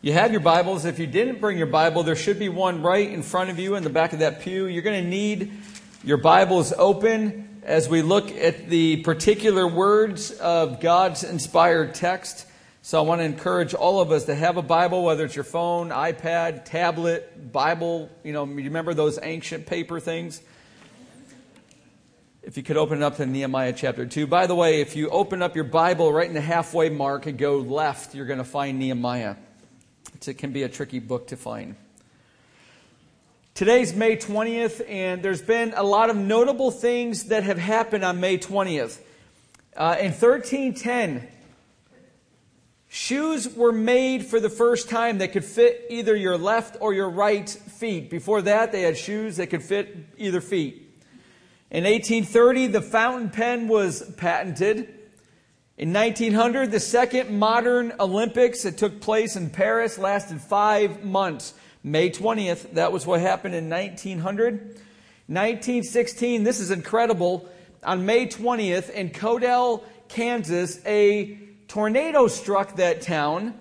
You have your Bibles. If you didn't bring your Bible, there should be one right in front of you in the back of that pew. You're going to need your Bibles open as we look at the particular words of God's inspired text. So I want to encourage all of us to have a Bible, whether it's your phone, iPad, tablet, Bible. You know, you remember those ancient paper things? If you could open it up to Nehemiah chapter 2. By the way, if you open up your Bible right in the halfway mark and go left, you're going to find Nehemiah. It can be a tricky book to find. Today's May 20th, and there's been a lot of notable things that have happened on May 20th. Uh, in 1310, shoes were made for the first time that could fit either your left or your right feet. Before that, they had shoes that could fit either feet. In 1830, the fountain pen was patented. In 1900, the second modern Olympics that took place in Paris lasted five months. May 20th, that was what happened in 1900. 1916, this is incredible. On May 20th, in Codell, Kansas, a tornado struck that town.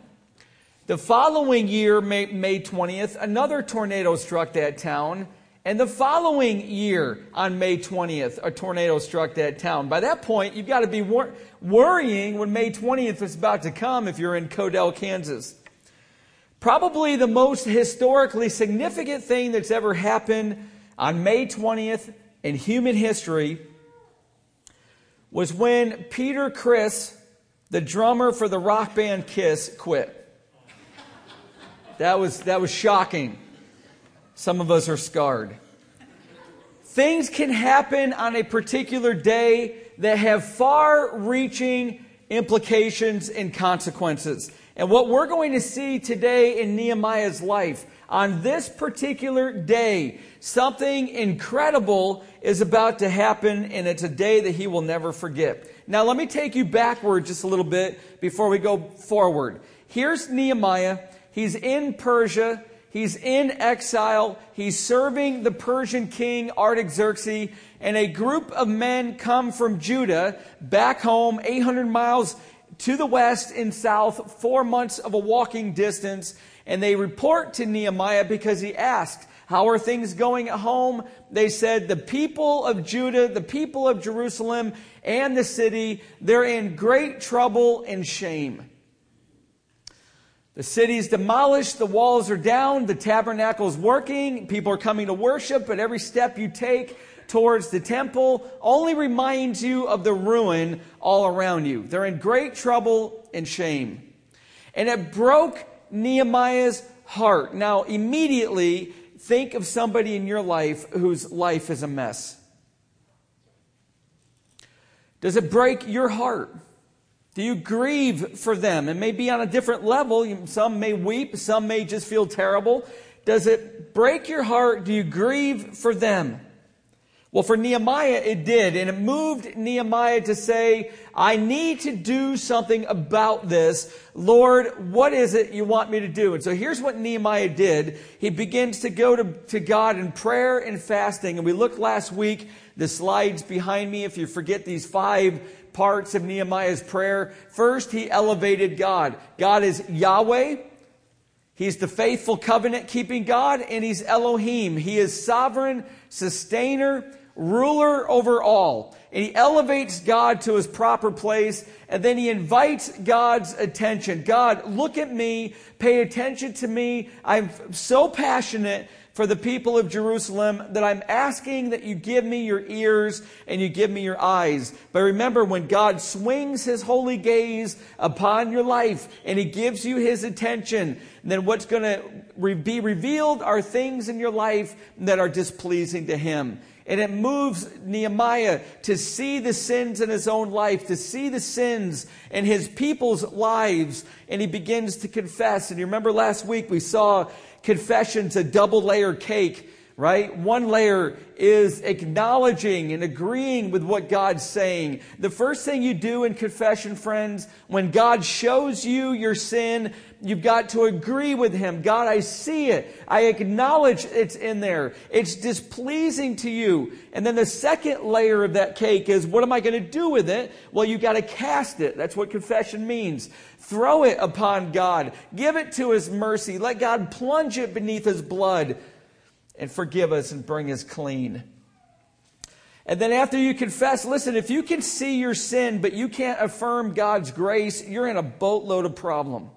The following year, May, May 20th, another tornado struck that town. And the following year, on May 20th, a tornado struck that town. By that point, you've got to be wor- worrying when May 20th is about to come if you're in Codell, Kansas. Probably the most historically significant thing that's ever happened on May 20th in human history was when Peter Criss, the drummer for the rock band Kiss, quit. That was, that was shocking. Some of us are scarred. Things can happen on a particular day that have far reaching implications and consequences. And what we're going to see today in Nehemiah's life, on this particular day, something incredible is about to happen, and it's a day that he will never forget. Now, let me take you backward just a little bit before we go forward. Here's Nehemiah. He's in Persia. He's in exile. He's serving the Persian king Artaxerxes, and a group of men come from Judah back home, 800 miles to the west and south, four months of a walking distance, and they report to Nehemiah because he asked, How are things going at home? They said, The people of Judah, the people of Jerusalem, and the city, they're in great trouble and shame. The city's demolished, the walls are down, the tabernacle's working, people are coming to worship, but every step you take towards the temple only reminds you of the ruin all around you. They're in great trouble and shame. And it broke Nehemiah's heart. Now, immediately think of somebody in your life whose life is a mess. Does it break your heart? Do you grieve for them? It may be on a different level. Some may weep, some may just feel terrible. Does it break your heart? Do you grieve for them? Well, for Nehemiah, it did. And it moved Nehemiah to say, I need to do something about this. Lord, what is it you want me to do? And so here's what Nehemiah did. He begins to go to, to God in prayer and fasting. And we looked last week, the slides behind me, if you forget these five parts of Nehemiah's prayer. First, he elevated God. God is Yahweh. He's the faithful covenant keeping God, and he's Elohim. He is sovereign, sustainer, ruler over all. And he elevates God to his proper place, and then he invites God's attention. God, look at me, pay attention to me. I'm so passionate for the people of Jerusalem that I'm asking that you give me your ears and you give me your eyes. But remember, when God swings his holy gaze upon your life and he gives you his attention, then what's going to be revealed are things in your life that are displeasing to him. And it moves Nehemiah to see the sins in his own life, to see the sins in his people's lives. And he begins to confess. And you remember last week we saw confession's a double layer cake. Right? One layer is acknowledging and agreeing with what God's saying. The first thing you do in confession, friends, when God shows you your sin, you've got to agree with Him. God, I see it. I acknowledge it's in there. It's displeasing to you. And then the second layer of that cake is, what am I going to do with it? Well, you've got to cast it. That's what confession means. Throw it upon God. Give it to His mercy. Let God plunge it beneath His blood and forgive us and bring us clean. And then after you confess, listen, if you can see your sin, but you can't affirm God's grace, you're in a boatload of problem.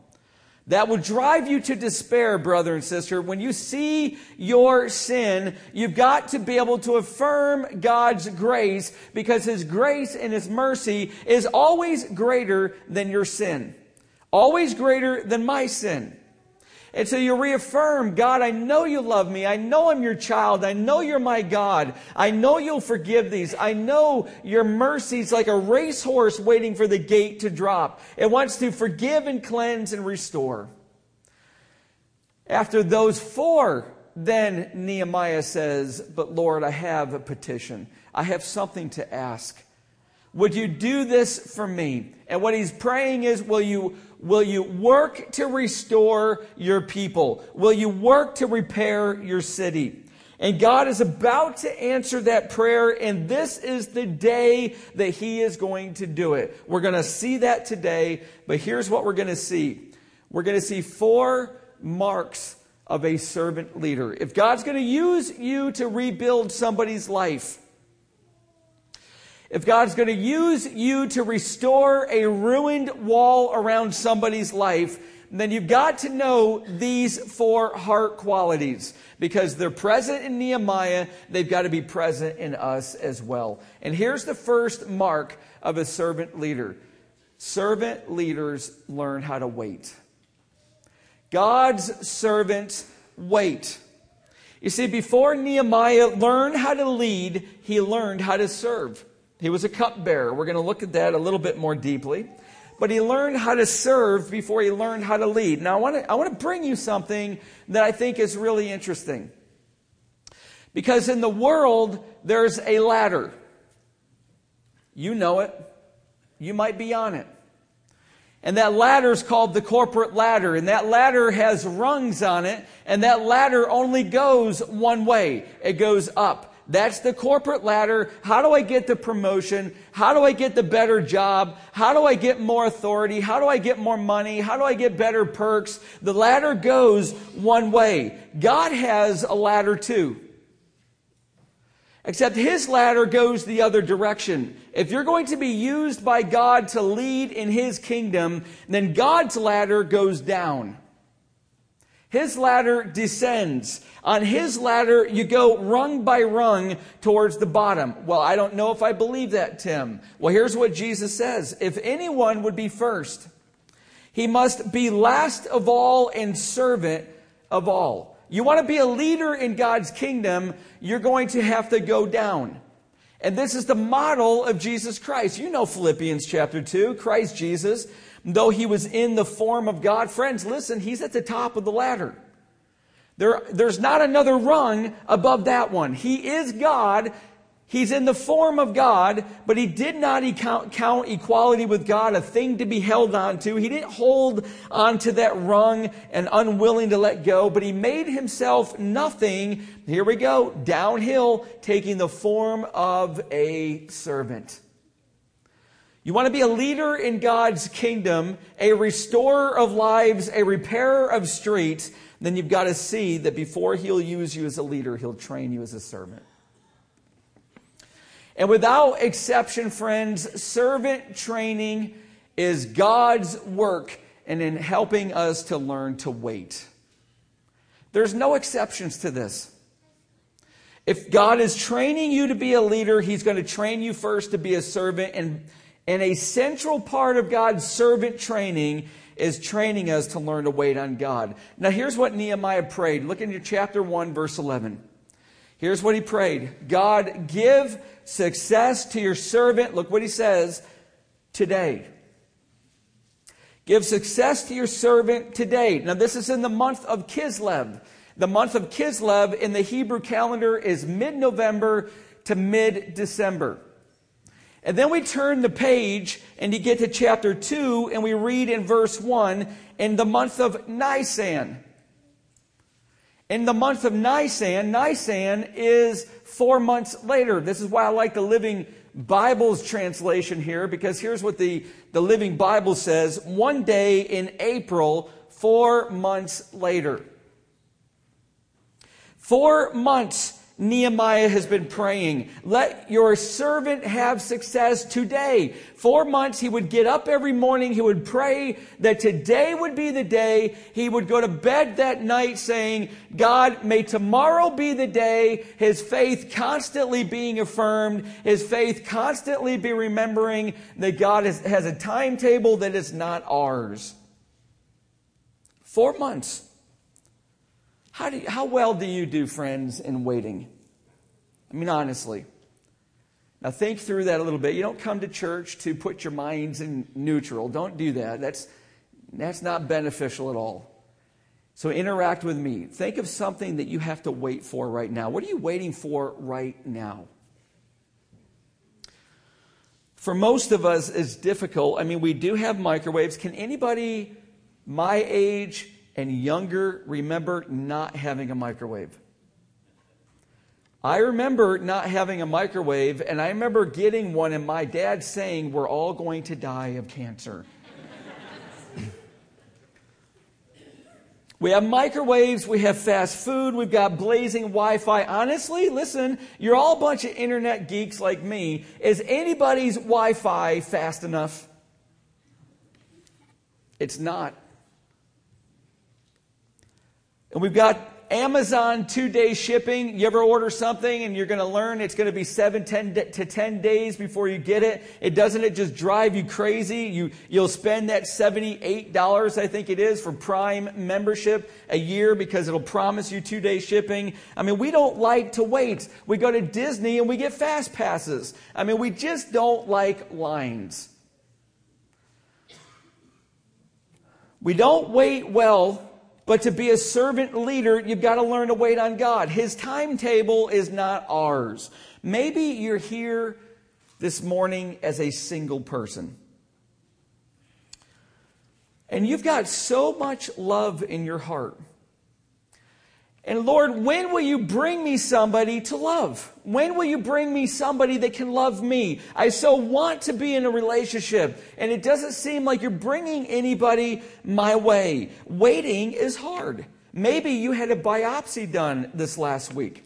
That will drive you to despair, brother and sister. When you see your sin, you've got to be able to affirm God's grace because His grace and His mercy is always greater than your sin. Always greater than my sin. And so you reaffirm, God, I know you love me. I know I'm your child. I know you're my God. I know you'll forgive these. I know your mercy's like a racehorse waiting for the gate to drop. It wants to forgive and cleanse and restore. After those four, then Nehemiah says, But Lord, I have a petition. I have something to ask. Would you do this for me? And what he's praying is, will you Will you work to restore your people? Will you work to repair your city? And God is about to answer that prayer, and this is the day that He is going to do it. We're going to see that today, but here's what we're going to see. We're going to see four marks of a servant leader. If God's going to use you to rebuild somebody's life, if God's going to use you to restore a ruined wall around somebody's life, then you've got to know these four heart qualities because they're present in Nehemiah. They've got to be present in us as well. And here's the first mark of a servant leader servant leaders learn how to wait. God's servants wait. You see, before Nehemiah learned how to lead, he learned how to serve. He was a cupbearer. We're going to look at that a little bit more deeply. But he learned how to serve before he learned how to lead. Now, I want to, I want to bring you something that I think is really interesting. Because in the world, there's a ladder. You know it. You might be on it. And that ladder is called the corporate ladder. And that ladder has rungs on it. And that ladder only goes one way. It goes up. That's the corporate ladder. How do I get the promotion? How do I get the better job? How do I get more authority? How do I get more money? How do I get better perks? The ladder goes one way. God has a ladder too. Except his ladder goes the other direction. If you're going to be used by God to lead in his kingdom, then God's ladder goes down. His ladder descends. On his ladder, you go rung by rung towards the bottom. Well, I don't know if I believe that, Tim. Well, here's what Jesus says. If anyone would be first, he must be last of all and servant of all. You want to be a leader in God's kingdom, you're going to have to go down. And this is the model of Jesus Christ. You know Philippians chapter 2, Christ Jesus though he was in the form of God. Friends, listen, he's at the top of the ladder. There, there's not another rung above that one. He is God. He's in the form of God, but he did not count equality with God a thing to be held on to. He didn't hold on to that rung and unwilling to let go, but he made himself nothing. Here we go, downhill, taking the form of a servant. You want to be a leader in God's kingdom, a restorer of lives, a repairer of streets, then you've got to see that before he'll use you as a leader, he'll train you as a servant. And without exception, friends, servant training is God's work and in helping us to learn to wait. There's no exceptions to this. If God is training you to be a leader, He's going to train you first to be a servant and and a central part of God's servant training is training us to learn to wait on God. Now, here's what Nehemiah prayed. Look into chapter 1, verse 11. Here's what he prayed God, give success to your servant. Look what he says today. Give success to your servant today. Now, this is in the month of Kislev. The month of Kislev in the Hebrew calendar is mid November to mid December. And then we turn the page and you get to chapter 2 and we read in verse 1 in the month of Nisan. In the month of Nisan, Nisan is four months later. This is why I like the Living Bible's translation here because here's what the, the Living Bible says one day in April, four months later. Four months Nehemiah has been praying. Let your servant have success today. Four months, he would get up every morning. He would pray that today would be the day. He would go to bed that night saying, God, may tomorrow be the day. His faith constantly being affirmed. His faith constantly be remembering that God has, a timetable that is not ours. Four months. How, do you, how well do you do, friends, in waiting? I mean, honestly. Now, think through that a little bit. You don't come to church to put your minds in neutral. Don't do that. That's, that's not beneficial at all. So, interact with me. Think of something that you have to wait for right now. What are you waiting for right now? For most of us, it's difficult. I mean, we do have microwaves. Can anybody my age and younger remember not having a microwave. I remember not having a microwave, and I remember getting one, and my dad saying, We're all going to die of cancer. we have microwaves, we have fast food, we've got blazing Wi Fi. Honestly, listen, you're all a bunch of internet geeks like me. Is anybody's Wi Fi fast enough? It's not. And we've got Amazon two day shipping. You ever order something and you're going to learn it's going to be seven, ten to 10 days before you get it? It doesn't it just drive you crazy? You, you'll spend that $78, I think it is, for Prime membership a year because it'll promise you two day shipping. I mean, we don't like to wait. We go to Disney and we get fast passes. I mean, we just don't like lines. We don't wait well but to be a servant leader, you've got to learn to wait on God. His timetable is not ours. Maybe you're here this morning as a single person. And you've got so much love in your heart. And Lord, when will you bring me somebody to love? When will you bring me somebody that can love me? I so want to be in a relationship, and it doesn't seem like you're bringing anybody my way. Waiting is hard. Maybe you had a biopsy done this last week.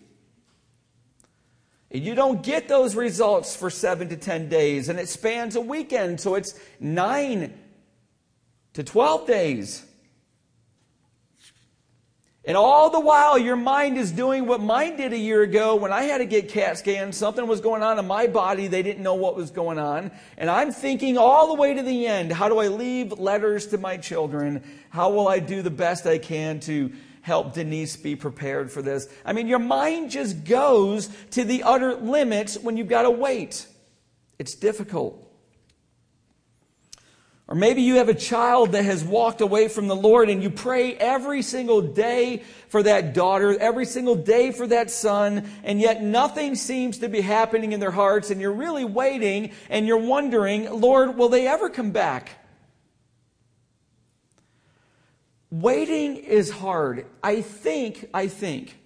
And you don't get those results for seven to 10 days, and it spans a weekend, so it's nine to 12 days. And all the while, your mind is doing what mine did a year ago when I had to get CAT scans. Something was going on in my body. They didn't know what was going on. And I'm thinking all the way to the end how do I leave letters to my children? How will I do the best I can to help Denise be prepared for this? I mean, your mind just goes to the utter limits when you've got to wait. It's difficult. Or maybe you have a child that has walked away from the Lord and you pray every single day for that daughter, every single day for that son, and yet nothing seems to be happening in their hearts and you're really waiting and you're wondering, Lord, will they ever come back? Waiting is hard. I think, I think,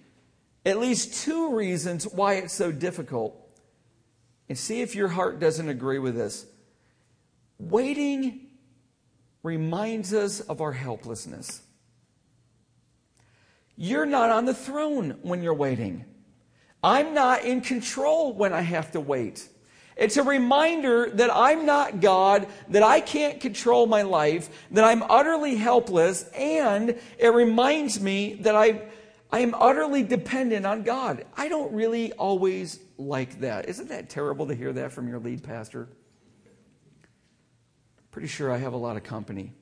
at least two reasons why it's so difficult. And see if your heart doesn't agree with this. Waiting reminds us of our helplessness. You're not on the throne when you're waiting. I'm not in control when I have to wait. It's a reminder that I'm not God, that I can't control my life, that I'm utterly helpless, and it reminds me that I, I am utterly dependent on God. I don't really always like that. Isn't that terrible to hear that from your lead pastor? Pretty sure I have a lot of company.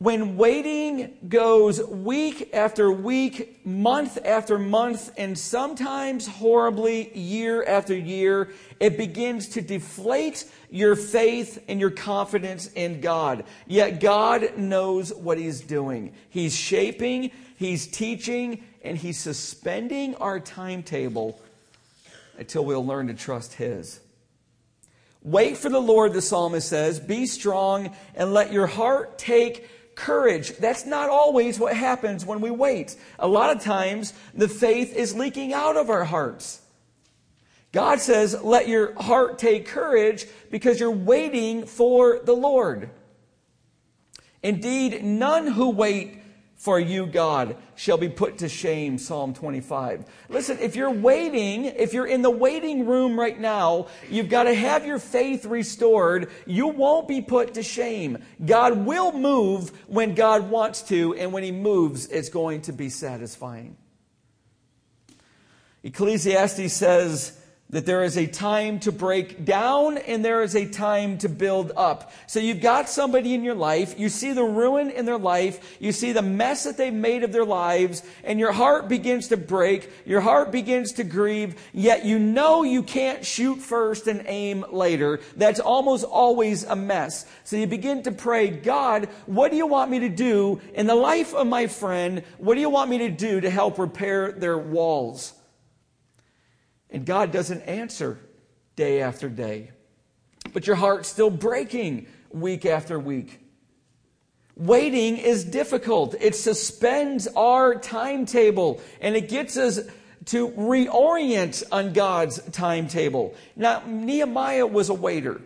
When waiting goes week after week, month after month, and sometimes horribly year after year, it begins to deflate your faith and your confidence in God. Yet God knows what He's doing. He's shaping, He's teaching, and He's suspending our timetable until we'll learn to trust His. Wait for the Lord, the psalmist says. Be strong and let your heart take courage. That's not always what happens when we wait. A lot of times, the faith is leaking out of our hearts. God says, let your heart take courage because you're waiting for the Lord. Indeed, none who wait for you, God, shall be put to shame. Psalm 25. Listen, if you're waiting, if you're in the waiting room right now, you've got to have your faith restored. You won't be put to shame. God will move when God wants to, and when He moves, it's going to be satisfying. Ecclesiastes says, that there is a time to break down and there is a time to build up. So you've got somebody in your life, you see the ruin in their life, you see the mess that they've made of their lives, and your heart begins to break, your heart begins to grieve, yet you know you can't shoot first and aim later. That's almost always a mess. So you begin to pray, God, what do you want me to do in the life of my friend? What do you want me to do to help repair their walls? And God doesn't answer day after day. But your heart's still breaking week after week. Waiting is difficult. It suspends our timetable and it gets us to reorient on God's timetable. Now, Nehemiah was a waiter.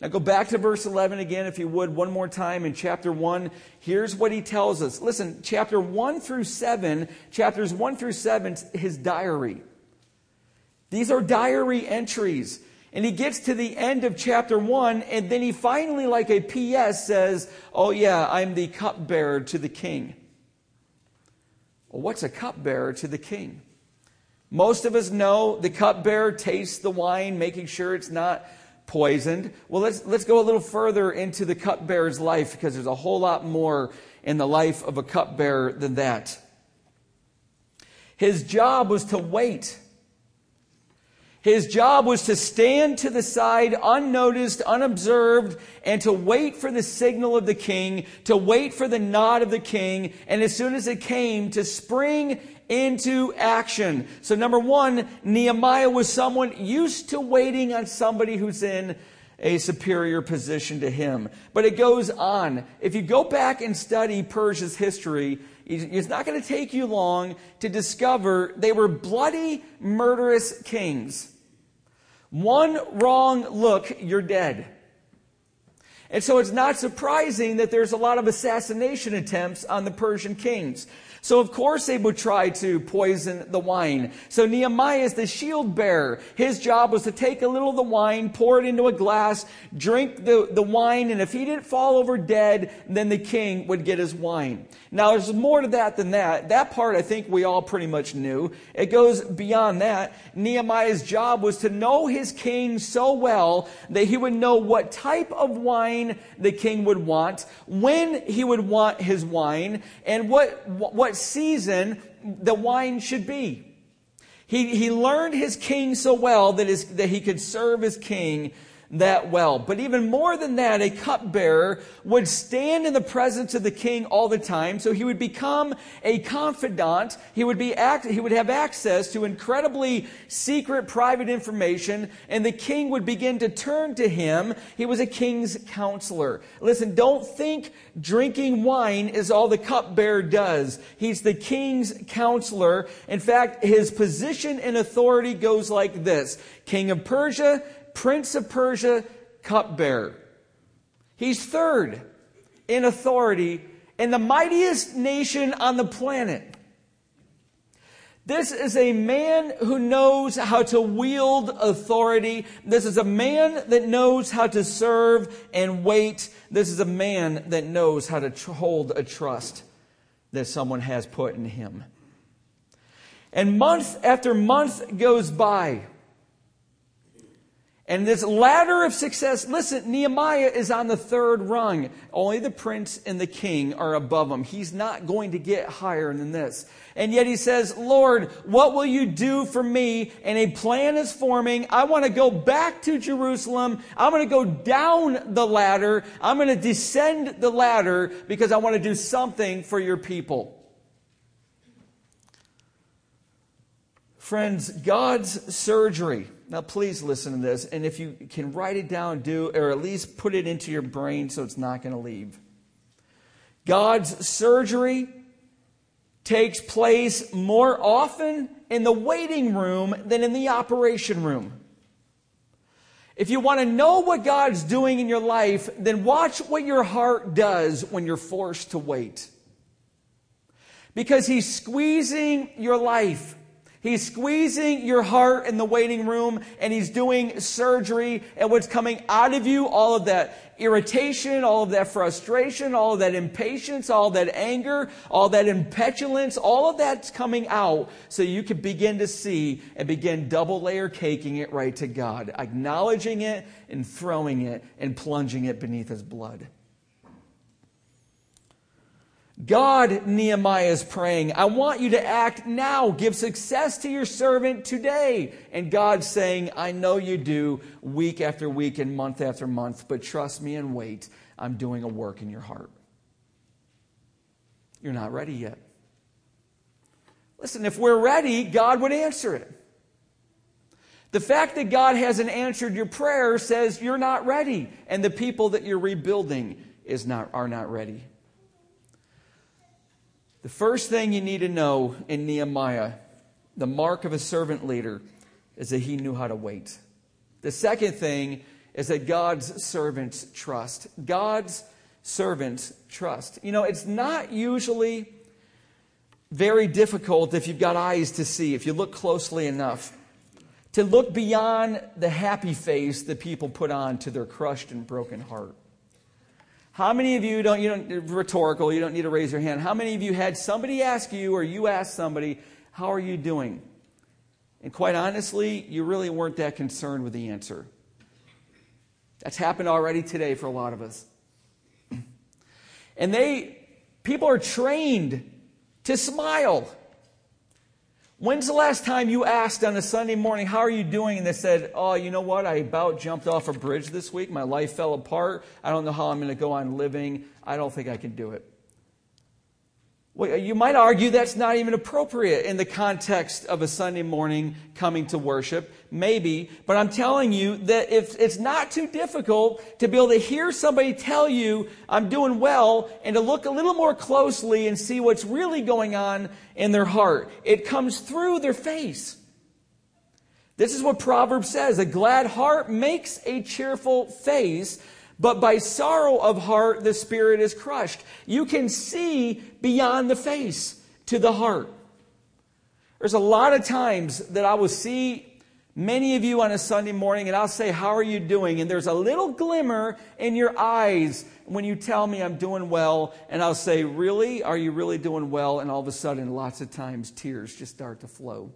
Now, go back to verse 11 again, if you would, one more time in chapter 1. Here's what he tells us. Listen, chapter 1 through 7, chapters 1 through 7, his diary. These are diary entries. And he gets to the end of chapter one, and then he finally, like a PS, says, Oh, yeah, I'm the cupbearer to the king. Well, what's a cupbearer to the king? Most of us know the cupbearer tastes the wine, making sure it's not poisoned. Well, let's, let's go a little further into the cupbearer's life because there's a whole lot more in the life of a cupbearer than that. His job was to wait his job was to stand to the side, unnoticed, unobserved, and to wait for the signal of the king, to wait for the nod of the king, and as soon as it came, to spring into action. So, number one, Nehemiah was someone used to waiting on somebody who's in a superior position to him. But it goes on. If you go back and study Persia's history, it's not going to take you long to discover they were bloody, murderous kings. One wrong look, you're dead. And so it's not surprising that there's a lot of assassination attempts on the Persian kings. So of course they would try to poison the wine. So Nehemiah is the shield bearer. His job was to take a little of the wine, pour it into a glass, drink the, the wine, and if he didn't fall over dead, then the king would get his wine. Now there's more to that than that. That part I think we all pretty much knew. It goes beyond that. Nehemiah's job was to know his king so well that he would know what type of wine the king would want, when he would want his wine, and what, what what season the wine should be. He, he learned his king so well that, his, that he could serve his king that well. But even more than that, a cupbearer would stand in the presence of the king all the time. So he would become a confidant. He would be act, he would have access to incredibly secret private information and the king would begin to turn to him. He was a king's counselor. Listen, don't think drinking wine is all the cupbearer does. He's the king's counselor. In fact, his position and authority goes like this. King of Persia, Prince of Persia, cupbearer. He's third in authority in the mightiest nation on the planet. This is a man who knows how to wield authority. This is a man that knows how to serve and wait. This is a man that knows how to tr- hold a trust that someone has put in him. And month after month goes by. And this ladder of success, listen, Nehemiah is on the third rung. Only the prince and the king are above him. He's not going to get higher than this. And yet he says, Lord, what will you do for me? And a plan is forming. I want to go back to Jerusalem. I'm going to go down the ladder. I'm going to descend the ladder because I want to do something for your people. Friends, God's surgery. Now, please listen to this. And if you can write it down, do, or at least put it into your brain so it's not going to leave. God's surgery takes place more often in the waiting room than in the operation room. If you want to know what God's doing in your life, then watch what your heart does when you're forced to wait. Because He's squeezing your life. He's squeezing your heart in the waiting room and he's doing surgery and what's coming out of you, all of that irritation, all of that frustration, all of that impatience, all that anger, all that impetulance, all of that's coming out so you can begin to see and begin double layer caking it right to God, acknowledging it and throwing it and plunging it beneath his blood. God, Nehemiah is praying, I want you to act now. Give success to your servant today. And God's saying, I know you do week after week and month after month, but trust me and wait. I'm doing a work in your heart. You're not ready yet. Listen, if we're ready, God would answer it. The fact that God hasn't answered your prayer says you're not ready, and the people that you're rebuilding is not, are not ready. The first thing you need to know in Nehemiah, the mark of a servant leader, is that he knew how to wait. The second thing is that God's servants trust. God's servants trust. You know, it's not usually very difficult if you've got eyes to see, if you look closely enough, to look beyond the happy face that people put on to their crushed and broken heart. How many of you don't, you don't, rhetorical, you don't need to raise your hand. How many of you had somebody ask you or you asked somebody, how are you doing? And quite honestly, you really weren't that concerned with the answer. That's happened already today for a lot of us. And they, people are trained to smile. When's the last time you asked on a Sunday morning, How are you doing? And they said, Oh, you know what? I about jumped off a bridge this week. My life fell apart. I don't know how I'm going to go on living. I don't think I can do it. Well, you might argue that's not even appropriate in the context of a Sunday morning coming to worship. Maybe. But I'm telling you that if it's not too difficult to be able to hear somebody tell you, I'm doing well, and to look a little more closely and see what's really going on in their heart. It comes through their face. This is what Proverbs says a glad heart makes a cheerful face but by sorrow of heart, the spirit is crushed. You can see beyond the face to the heart. There's a lot of times that I will see many of you on a Sunday morning and I'll say, How are you doing? And there's a little glimmer in your eyes when you tell me I'm doing well. And I'll say, Really? Are you really doing well? And all of a sudden, lots of times, tears just start to flow.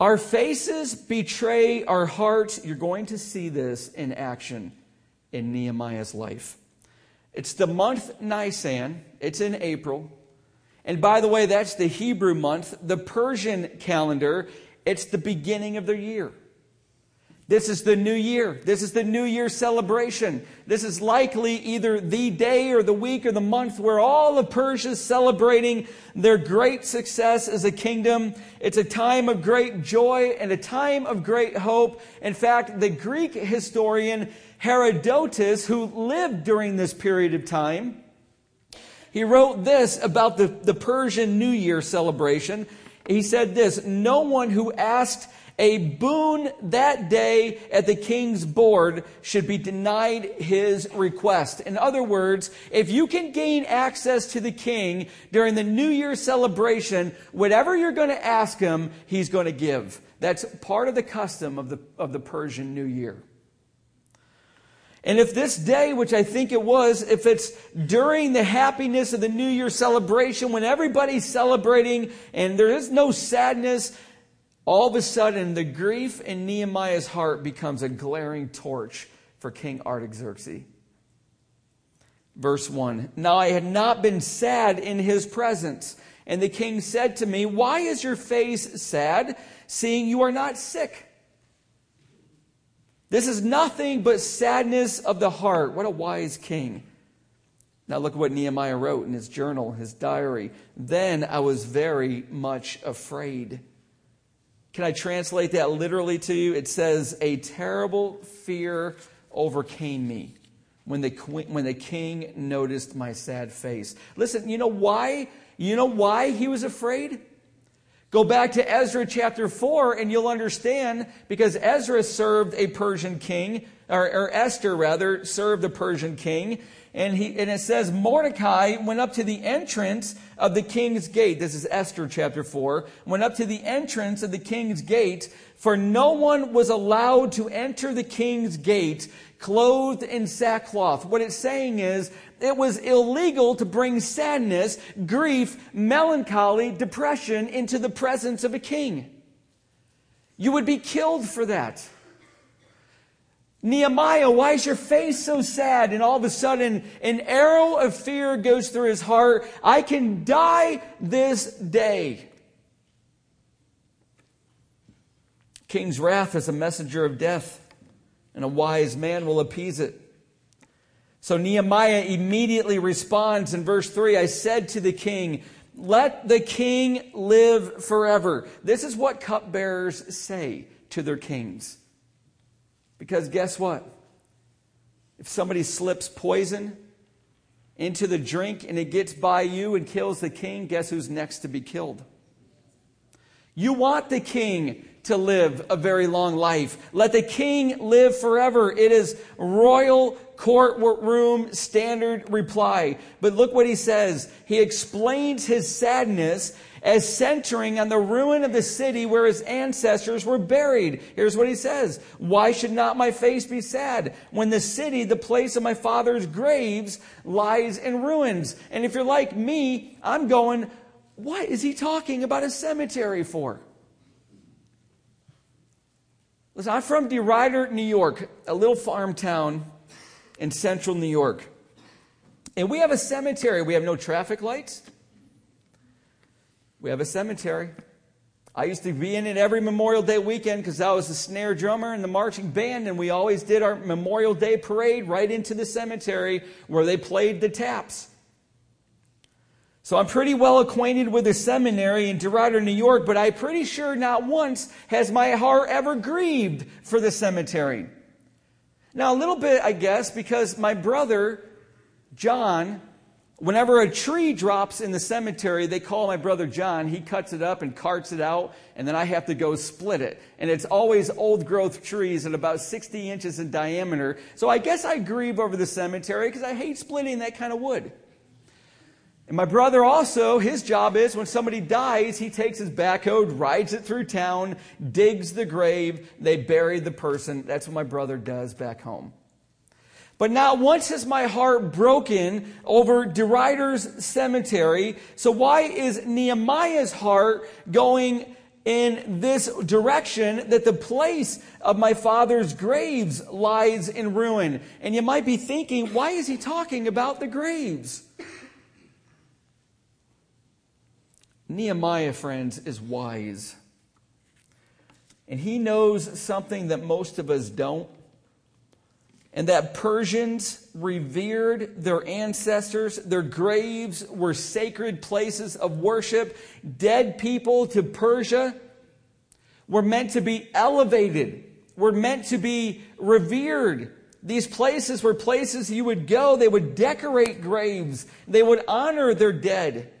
Our faces betray our hearts. You're going to see this in action in Nehemiah's life. It's the month Nisan, it's in April. And by the way, that's the Hebrew month. The Persian calendar, it's the beginning of the year. This is the new year. This is the new year celebration. This is likely either the day or the week or the month where all of Persia is celebrating their great success as a kingdom. It's a time of great joy and a time of great hope. In fact, the Greek historian Herodotus, who lived during this period of time, he wrote this about the, the Persian New Year celebration. He said this, no one who asked a boon that day at the king's board should be denied his request. In other words, if you can gain access to the king during the New Year celebration, whatever you're going to ask him, he's going to give. That's part of the custom of the, of the Persian New Year. And if this day, which I think it was, if it's during the happiness of the New Year celebration when everybody's celebrating and there is no sadness, all of a sudden, the grief in Nehemiah's heart becomes a glaring torch for King Artaxerxes. Verse 1 Now I had not been sad in his presence. And the king said to me, Why is your face sad, seeing you are not sick? This is nothing but sadness of the heart. What a wise king. Now look at what Nehemiah wrote in his journal, his diary. Then I was very much afraid. Can I translate that literally to you? It says, A terrible fear overcame me when the, when the king noticed my sad face. Listen, you know why? You know why he was afraid? Go back to Ezra chapter 4 and you'll understand because Ezra served a Persian king, or, or Esther rather, served a Persian king. And, he, and it says Mordecai went up to the entrance of the king's gate. This is Esther chapter 4. Went up to the entrance of the king's gate, for no one was allowed to enter the king's gate clothed in sackcloth. What it's saying is it was illegal to bring sadness, grief, melancholy, depression into the presence of a king. You would be killed for that. Nehemiah, why is your face so sad? And all of a sudden, an arrow of fear goes through his heart. I can die this day. King's wrath is a messenger of death, and a wise man will appease it. So Nehemiah immediately responds in verse 3 I said to the king, Let the king live forever. This is what cupbearers say to their kings. Because guess what? If somebody slips poison into the drink and it gets by you and kills the king, guess who's next to be killed? You want the king to live a very long life. Let the king live forever. It is royal courtroom standard reply. But look what he says. He explains his sadness as centering on the ruin of the city where his ancestors were buried. Here's what he says. Why should not my face be sad when the city, the place of my father's graves, lies in ruins? And if you're like me, I'm going, what is he talking about a cemetery for? Listen, I'm from DeRuyter, New York, a little farm town in central New York. And we have a cemetery. We have no traffic lights. We have a cemetery. I used to be in it every Memorial Day weekend because I was the snare drummer in the marching band, and we always did our Memorial Day parade right into the cemetery where they played the taps. So I'm pretty well acquainted with the seminary in DeRuyter, New York, but I'm pretty sure not once has my heart ever grieved for the cemetery. Now, a little bit, I guess, because my brother, John, Whenever a tree drops in the cemetery, they call my brother John. He cuts it up and carts it out, and then I have to go split it. And it's always old growth trees at about 60 inches in diameter. So I guess I grieve over the cemetery because I hate splitting that kind of wood. And my brother also, his job is when somebody dies, he takes his backhoe, rides it through town, digs the grave, they bury the person. That's what my brother does back home. But not once has my heart broken over DeRuyter's cemetery. So why is Nehemiah's heart going in this direction that the place of my father's graves lies in ruin? And you might be thinking, why is he talking about the graves? Nehemiah, friends, is wise. And he knows something that most of us don't and that Persians revered their ancestors. Their graves were sacred places of worship. Dead people to Persia were meant to be elevated, were meant to be revered. These places were places you would go. They would decorate graves. They would honor their dead.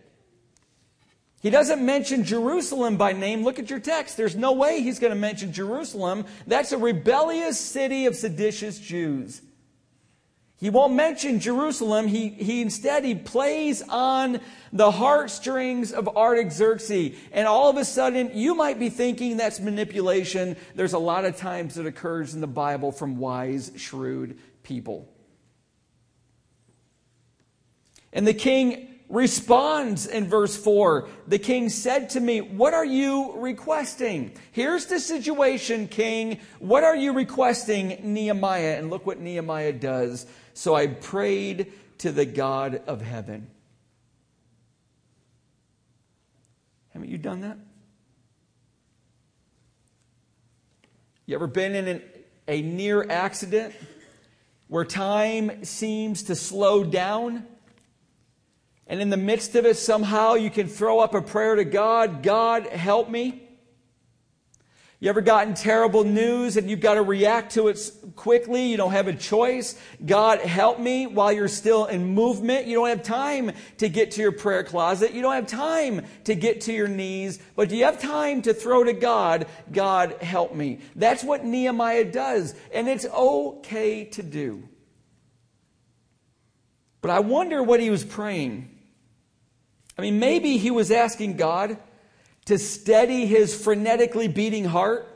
He doesn't mention Jerusalem by name. Look at your text. There's no way he's going to mention Jerusalem. That's a rebellious city of seditious Jews. He won't mention Jerusalem. He, he instead he plays on the heartstrings of Artaxerxes. And all of a sudden, you might be thinking that's manipulation. There's a lot of times that occurs in the Bible from wise, shrewd people. And the king responds in verse 4. The king said to me, What are you requesting? Here's the situation, king. What are you requesting, Nehemiah? And look what Nehemiah does. So I prayed to the God of heaven. Haven't you done that? You ever been in an, a near accident where time seems to slow down? And in the midst of it, somehow you can throw up a prayer to God God, help me. You ever gotten terrible news and you've got to react to it quickly? You don't have a choice. God, help me while you're still in movement. You don't have time to get to your prayer closet. You don't have time to get to your knees. But do you have time to throw to God, God, help me? That's what Nehemiah does. And it's okay to do. But I wonder what he was praying. I mean, maybe he was asking God to steady his frenetically beating heart.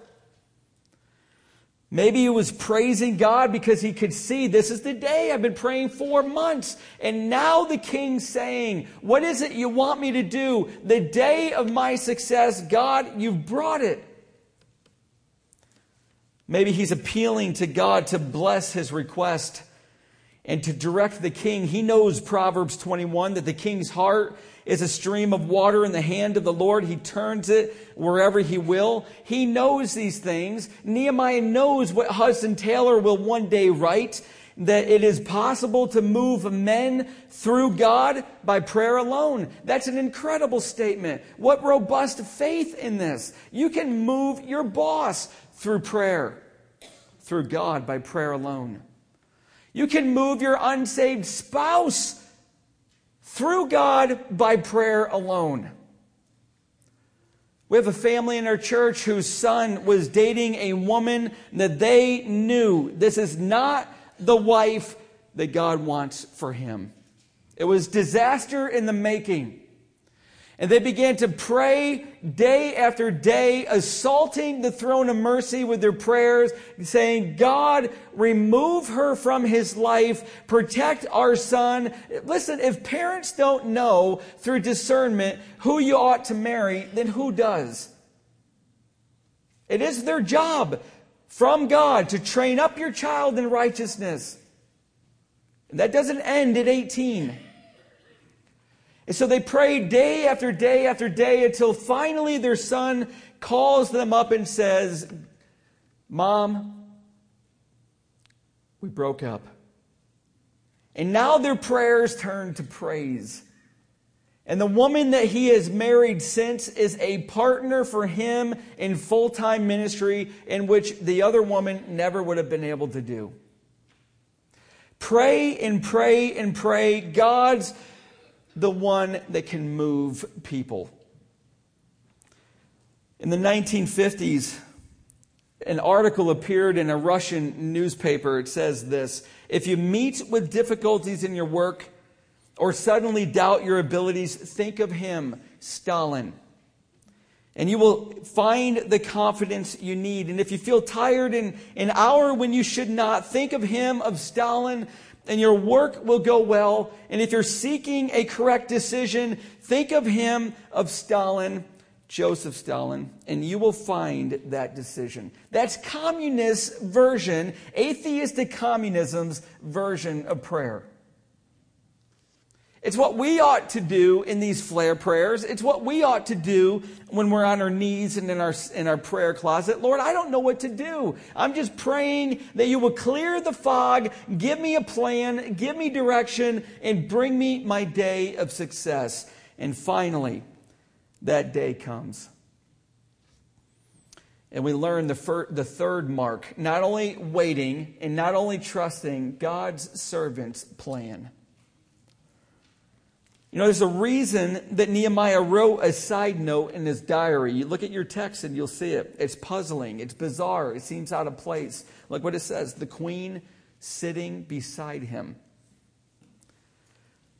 Maybe he was praising God because he could see this is the day I've been praying for months. And now the king's saying, What is it you want me to do? The day of my success, God, you've brought it. Maybe he's appealing to God to bless his request and to direct the king. He knows Proverbs 21 that the king's heart is a stream of water in the hand of the Lord. He turns it wherever he will. He knows these things. Nehemiah knows what Hudson Taylor will one day write that it is possible to move men through God by prayer alone. That's an incredible statement. What robust faith in this. You can move your boss through prayer, through God by prayer alone. You can move your unsaved spouse through God by prayer alone. We have a family in our church whose son was dating a woman that they knew this is not the wife that God wants for him. It was disaster in the making. And they began to pray day after day, assaulting the throne of mercy with their prayers, saying, God, remove her from his life, protect our son. Listen, if parents don't know through discernment who you ought to marry, then who does? It is their job from God to train up your child in righteousness. And that doesn't end at 18. And so they prayed day after day after day until finally their son calls them up and says, Mom, we broke up. And now their prayers turn to praise. And the woman that he has married since is a partner for him in full time ministry, in which the other woman never would have been able to do. Pray and pray and pray. God's the one that can move people. In the 1950s, an article appeared in a Russian newspaper. It says this If you meet with difficulties in your work or suddenly doubt your abilities, think of him, Stalin. And you will find the confidence you need. And if you feel tired in an hour when you should not, think of him, of Stalin, and your work will go well. And if you're seeking a correct decision, think of him, of Stalin, Joseph Stalin, and you will find that decision. That's communist version, atheistic communism's version of prayer. It's what we ought to do in these flare prayers. It's what we ought to do when we're on our knees and in our, in our prayer closet. Lord, I don't know what to do. I'm just praying that you will clear the fog, give me a plan, give me direction, and bring me my day of success. And finally, that day comes. And we learn the, fir- the third mark not only waiting and not only trusting God's servant's plan. You know, there's a reason that Nehemiah wrote a side note in his diary. You look at your text and you'll see it. It's puzzling, it's bizarre, it seems out of place. Like what it says the queen sitting beside him.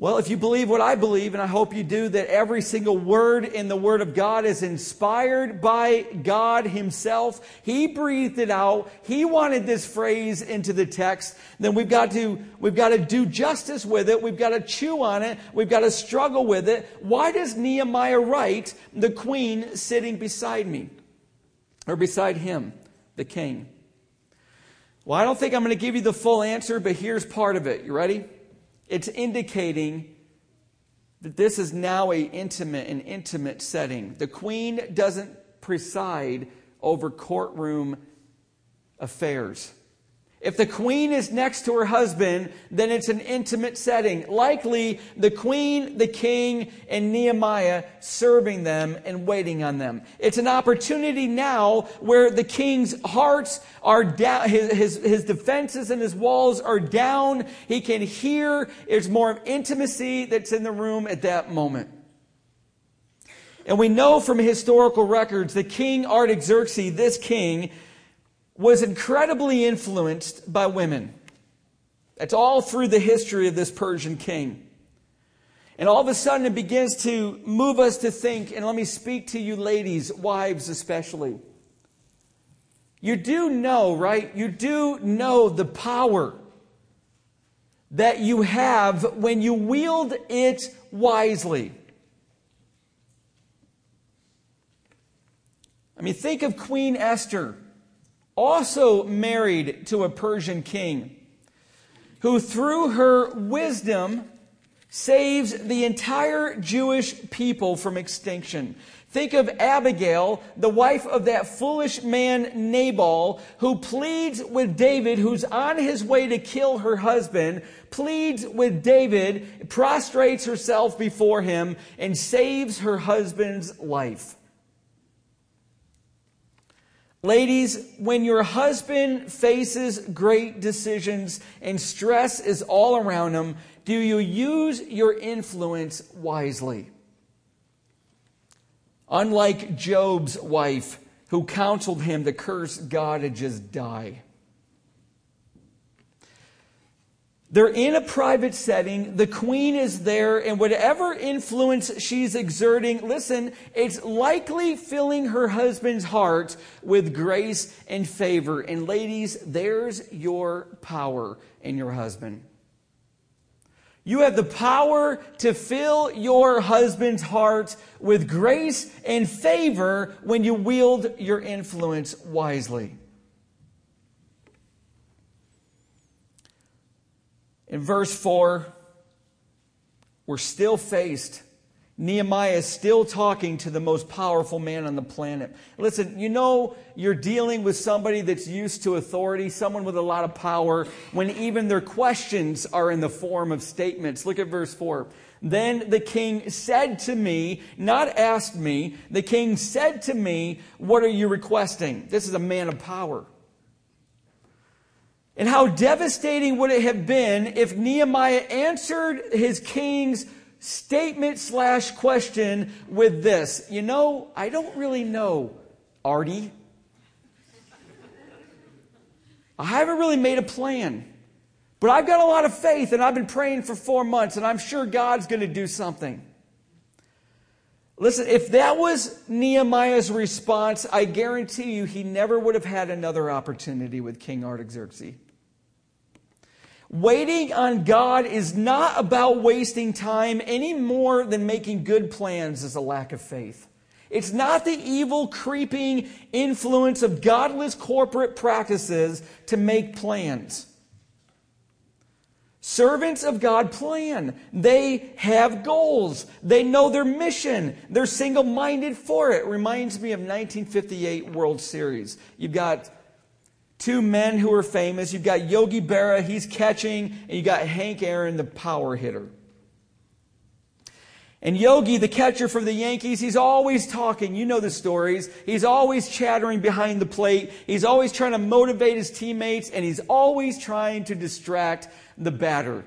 Well, if you believe what I believe, and I hope you do, that every single word in the Word of God is inspired by God Himself, He breathed it out. He wanted this phrase into the text. Then we've got to, we've got to do justice with it. We've got to chew on it. We've got to struggle with it. Why does Nehemiah write, the queen sitting beside me? Or beside him, the king? Well, I don't think I'm going to give you the full answer, but here's part of it. You ready? It's indicating that this is now a intimate and intimate setting. The queen doesn't preside over courtroom affairs. If the queen is next to her husband, then it's an intimate setting. Likely the queen, the king, and Nehemiah serving them and waiting on them. It's an opportunity now where the king's hearts are down, his, his, his defenses and his walls are down. He can hear. There's more of intimacy that's in the room at that moment. And we know from historical records that King Artaxerxes, this king, was incredibly influenced by women. That's all through the history of this Persian king. And all of a sudden, it begins to move us to think, and let me speak to you, ladies, wives especially. You do know, right? You do know the power that you have when you wield it wisely. I mean, think of Queen Esther also married to a Persian king, who through her wisdom saves the entire Jewish people from extinction. Think of Abigail, the wife of that foolish man Nabal, who pleads with David, who's on his way to kill her husband, pleads with David, prostrates herself before him, and saves her husband's life. Ladies, when your husband faces great decisions and stress is all around him, do you use your influence wisely? Unlike Job's wife, who counseled him to curse God and just die. They're in a private setting. The queen is there, and whatever influence she's exerting, listen, it's likely filling her husband's heart with grace and favor. And ladies, there's your power in your husband. You have the power to fill your husband's heart with grace and favor when you wield your influence wisely. In verse 4, we're still faced. Nehemiah is still talking to the most powerful man on the planet. Listen, you know you're dealing with somebody that's used to authority, someone with a lot of power, when even their questions are in the form of statements. Look at verse 4. Then the king said to me, not asked me, the king said to me, What are you requesting? This is a man of power. And how devastating would it have been if Nehemiah answered his king's statement slash question with this You know, I don't really know, Artie. I haven't really made a plan. But I've got a lot of faith and I've been praying for four months and I'm sure God's going to do something. Listen, if that was Nehemiah's response, I guarantee you he never would have had another opportunity with King Artaxerxes. Waiting on God is not about wasting time any more than making good plans is a lack of faith. It's not the evil, creeping influence of godless corporate practices to make plans. Servants of God plan. They have goals. They know their mission. They're single minded for it. Reminds me of 1958 World Series. You've got two men who are famous. You've got Yogi Berra, he's catching, and you got Hank Aaron, the power hitter. And Yogi, the catcher for the Yankees, he's always talking. You know the stories. He's always chattering behind the plate. He's always trying to motivate his teammates, and he's always trying to distract the batter.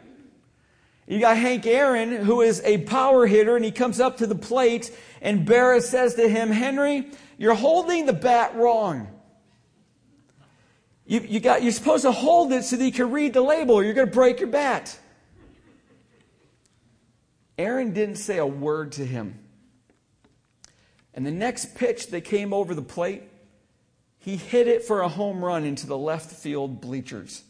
You got Hank Aaron, who is a power hitter, and he comes up to the plate, and Berra says to him, Henry, you're holding the bat wrong. You, you got, you're supposed to hold it so that you can read the label or you're going to break your bat. Aaron didn't say a word to him. And the next pitch that came over the plate, he hit it for a home run into the left field bleachers.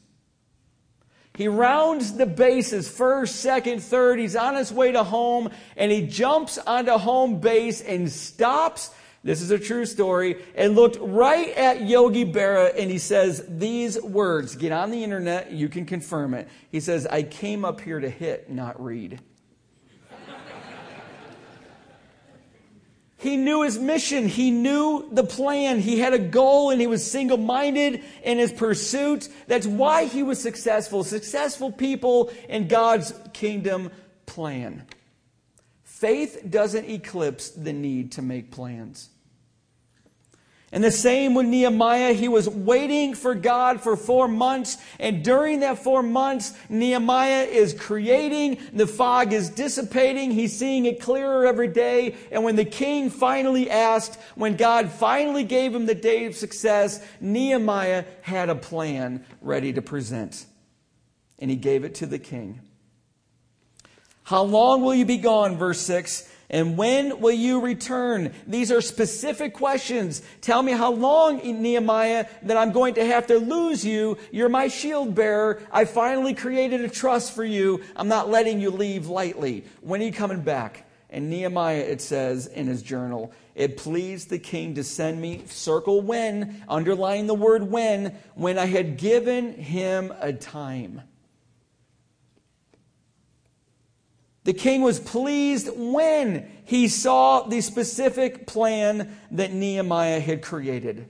He rounds the bases first, second, third. He's on his way to home and he jumps onto home base and stops. This is a true story. And looked right at Yogi Berra and he says these words. Get on the internet, you can confirm it. He says, I came up here to hit, not read. He knew his mission. He knew the plan. He had a goal and he was single minded in his pursuit. That's why he was successful. Successful people in God's kingdom plan. Faith doesn't eclipse the need to make plans. And the same with Nehemiah. He was waiting for God for four months. And during that four months, Nehemiah is creating. The fog is dissipating. He's seeing it clearer every day. And when the king finally asked, when God finally gave him the day of success, Nehemiah had a plan ready to present. And he gave it to the king. How long will you be gone? Verse 6. And when will you return? These are specific questions. Tell me how long, Nehemiah, that I'm going to have to lose you. You're my shield bearer. I finally created a trust for you. I'm not letting you leave lightly. When are you coming back? And Nehemiah, it says in his journal, it pleased the king to send me, circle when, underline the word when, when I had given him a time. The king was pleased when he saw the specific plan that Nehemiah had created.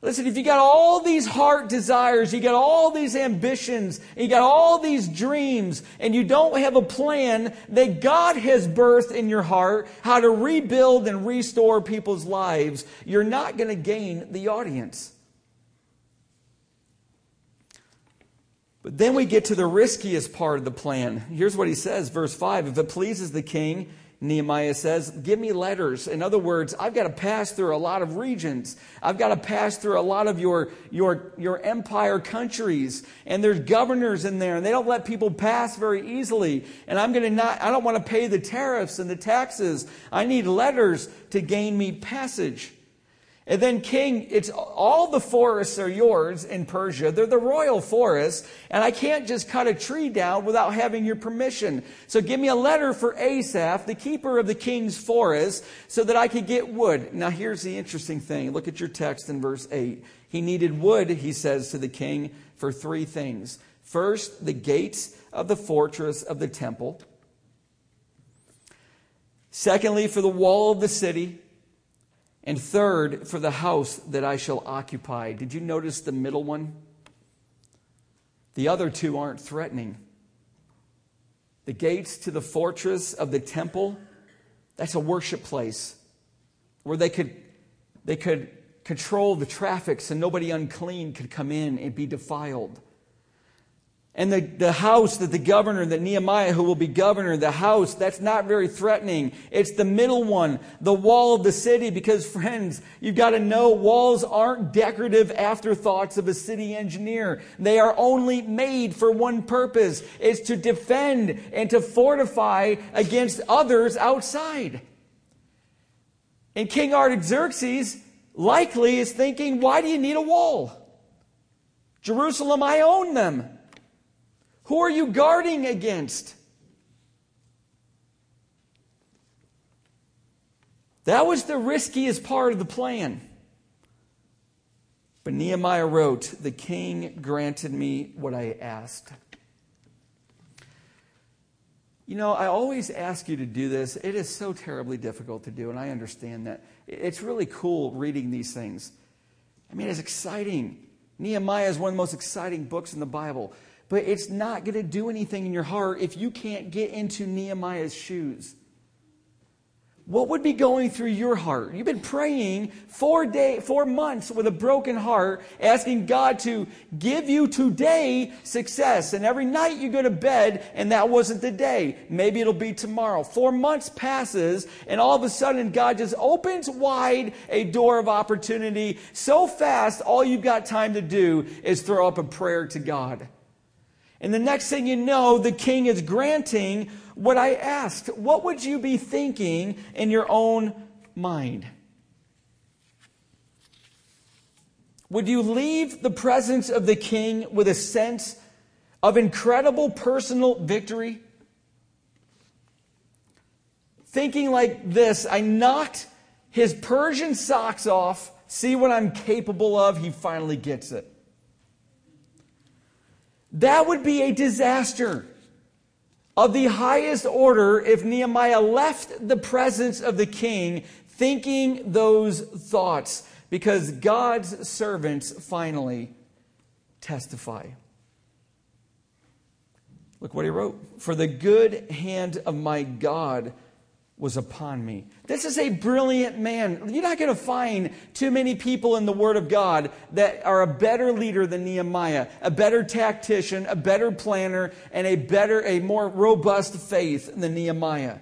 Listen, if you got all these heart desires, you got all these ambitions, you got all these dreams, and you don't have a plan that God has birthed in your heart, how to rebuild and restore people's lives, you're not going to gain the audience. But then we get to the riskiest part of the plan. Here's what he says, verse 5 If it pleases the king, Nehemiah says, Give me letters. In other words, I've got to pass through a lot of regions. I've got to pass through a lot of your, your, your empire countries. And there's governors in there, and they don't let people pass very easily. And I'm going to not, I don't want to pay the tariffs and the taxes. I need letters to gain me passage. And then, king, it's all the forests are yours in Persia. They're the royal forests, and I can't just cut a tree down without having your permission. So give me a letter for Asaph, the keeper of the king's forest, so that I could get wood. Now, here's the interesting thing. Look at your text in verse 8. He needed wood, he says to the king, for three things. First, the gates of the fortress of the temple. Secondly, for the wall of the city. And third, for the house that I shall occupy. Did you notice the middle one? The other two aren't threatening. The gates to the fortress of the temple, that's a worship place where they could, they could control the traffic so nobody unclean could come in and be defiled. And the, the house that the governor, that Nehemiah, who will be governor, the house, that's not very threatening. It's the middle one, the wall of the city, because friends, you've got to know walls aren't decorative afterthoughts of a city engineer. They are only made for one purpose. It's to defend and to fortify against others outside. And King Artaxerxes likely is thinking, why do you need a wall? Jerusalem, I own them. Who are you guarding against? That was the riskiest part of the plan. But Nehemiah wrote, The king granted me what I asked. You know, I always ask you to do this. It is so terribly difficult to do, and I understand that. It's really cool reading these things. I mean, it's exciting. Nehemiah is one of the most exciting books in the Bible. But it's not going to do anything in your heart if you can't get into Nehemiah's shoes. What would be going through your heart? You've been praying four day, four months with a broken heart, asking God to give you today success. And every night you go to bed and that wasn't the day. Maybe it'll be tomorrow. Four months passes and all of a sudden God just opens wide a door of opportunity so fast all you've got time to do is throw up a prayer to God. And the next thing you know, the king is granting what I asked. What would you be thinking in your own mind? Would you leave the presence of the king with a sense of incredible personal victory? Thinking like this, I knocked his Persian socks off, see what I'm capable of, he finally gets it. That would be a disaster of the highest order if Nehemiah left the presence of the king thinking those thoughts because God's servants finally testify. Look what he wrote. For the good hand of my God was upon me. This is a brilliant man. You're not going to find too many people in the Word of God that are a better leader than Nehemiah, a better tactician, a better planner, and a better, a more robust faith than Nehemiah.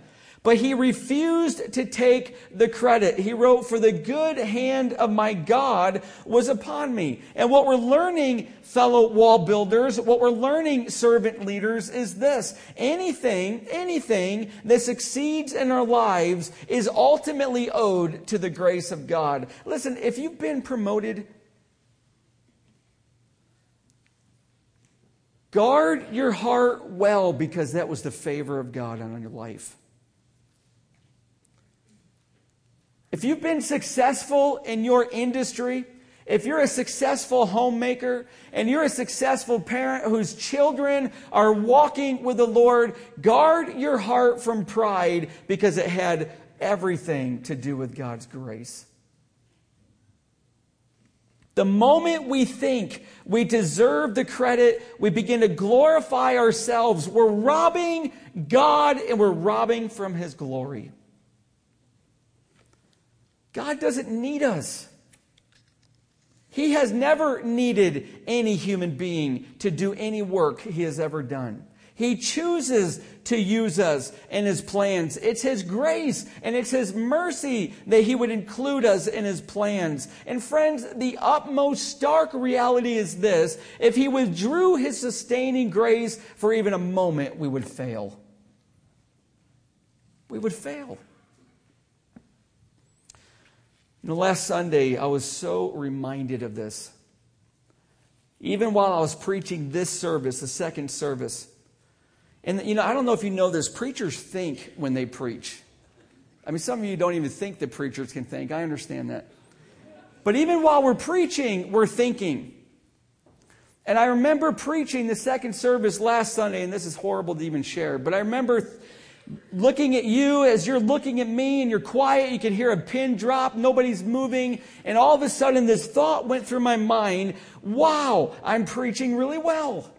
But he refused to take the credit. He wrote, For the good hand of my God was upon me. And what we're learning, fellow wall builders, what we're learning, servant leaders, is this. Anything, anything that succeeds in our lives is ultimately owed to the grace of God. Listen, if you've been promoted, guard your heart well because that was the favor of God on your life. If you've been successful in your industry, if you're a successful homemaker and you're a successful parent whose children are walking with the Lord, guard your heart from pride because it had everything to do with God's grace. The moment we think we deserve the credit, we begin to glorify ourselves. We're robbing God and we're robbing from His glory. God doesn't need us. He has never needed any human being to do any work he has ever done. He chooses to use us in his plans. It's his grace and it's his mercy that he would include us in his plans. And friends, the utmost stark reality is this. If he withdrew his sustaining grace for even a moment, we would fail. We would fail. You know, last Sunday, I was so reminded of this. Even while I was preaching this service, the second service. And, you know, I don't know if you know this, preachers think when they preach. I mean, some of you don't even think that preachers can think. I understand that. But even while we're preaching, we're thinking. And I remember preaching the second service last Sunday, and this is horrible to even share, but I remember looking at you as you're looking at me and you're quiet. You can hear a pin drop. Nobody's moving. And all of a sudden, this thought went through my mind wow, I'm preaching really well.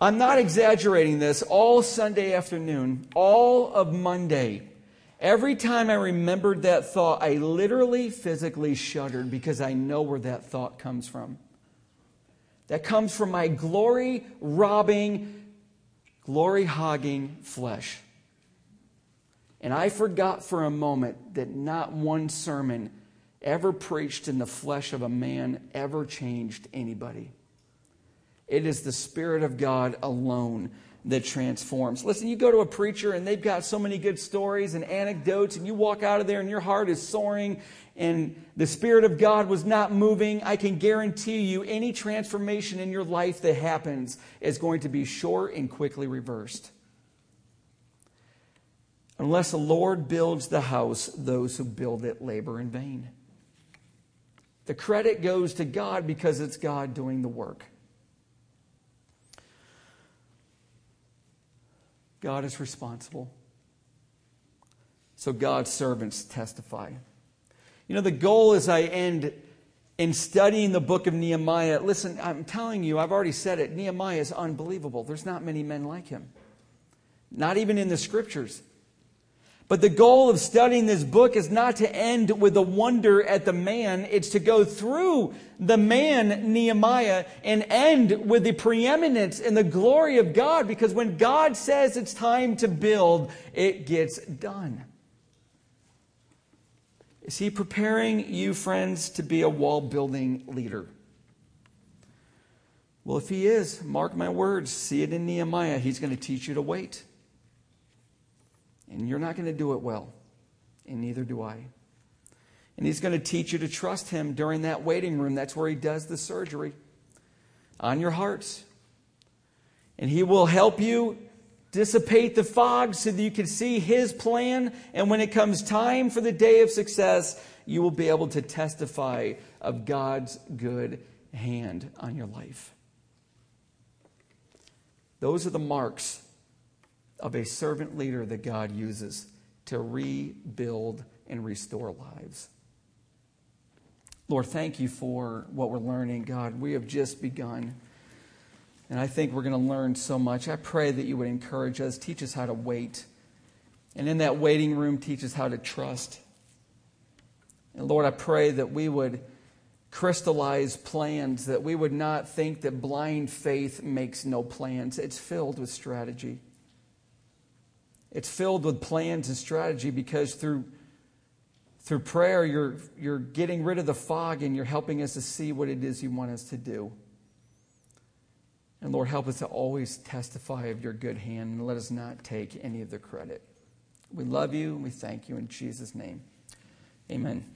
I'm not exaggerating this. All Sunday afternoon, all of Monday, every time I remembered that thought, I literally physically shuddered because I know where that thought comes from that comes from my glory robbing, glory hogging flesh. And I forgot for a moment that not one sermon ever preached in the flesh of a man ever changed anybody. It is the Spirit of God alone that transforms. Listen, you go to a preacher and they've got so many good stories and anecdotes, and you walk out of there and your heart is soaring and the Spirit of God was not moving, I can guarantee you any transformation in your life that happens is going to be short and quickly reversed. Unless the Lord builds the house, those who build it labor in vain. The credit goes to God because it's God doing the work. God is responsible. So God's servants testify. You know, the goal as I end in studying the book of Nehemiah, listen, I'm telling you, I've already said it, Nehemiah is unbelievable. There's not many men like him, not even in the scriptures. But the goal of studying this book is not to end with the wonder at the man. It's to go through the man, Nehemiah, and end with the preeminence and the glory of God. Because when God says it's time to build, it gets done. Is he preparing you, friends, to be a wall building leader? Well, if he is, mark my words, see it in Nehemiah, he's going to teach you to wait. And you're not going to do it well, and neither do I. And he's going to teach you to trust him during that waiting room. That's where he does the surgery on your hearts. And he will help you dissipate the fog so that you can see his plan. And when it comes time for the day of success, you will be able to testify of God's good hand on your life. Those are the marks of a servant leader that God uses to rebuild and restore lives. Lord, thank you for what we're learning, God. We have just begun. And I think we're going to learn so much. I pray that you would encourage us, teach us how to wait. And in that waiting room, teach us how to trust. And Lord, I pray that we would crystallize plans, that we would not think that blind faith makes no plans. It's filled with strategy. It's filled with plans and strategy because through, through prayer, you're, you're getting rid of the fog and you're helping us to see what it is you want us to do. And Lord, help us to always testify of your good hand and let us not take any of the credit. We love you and we thank you in Jesus' name. Amen.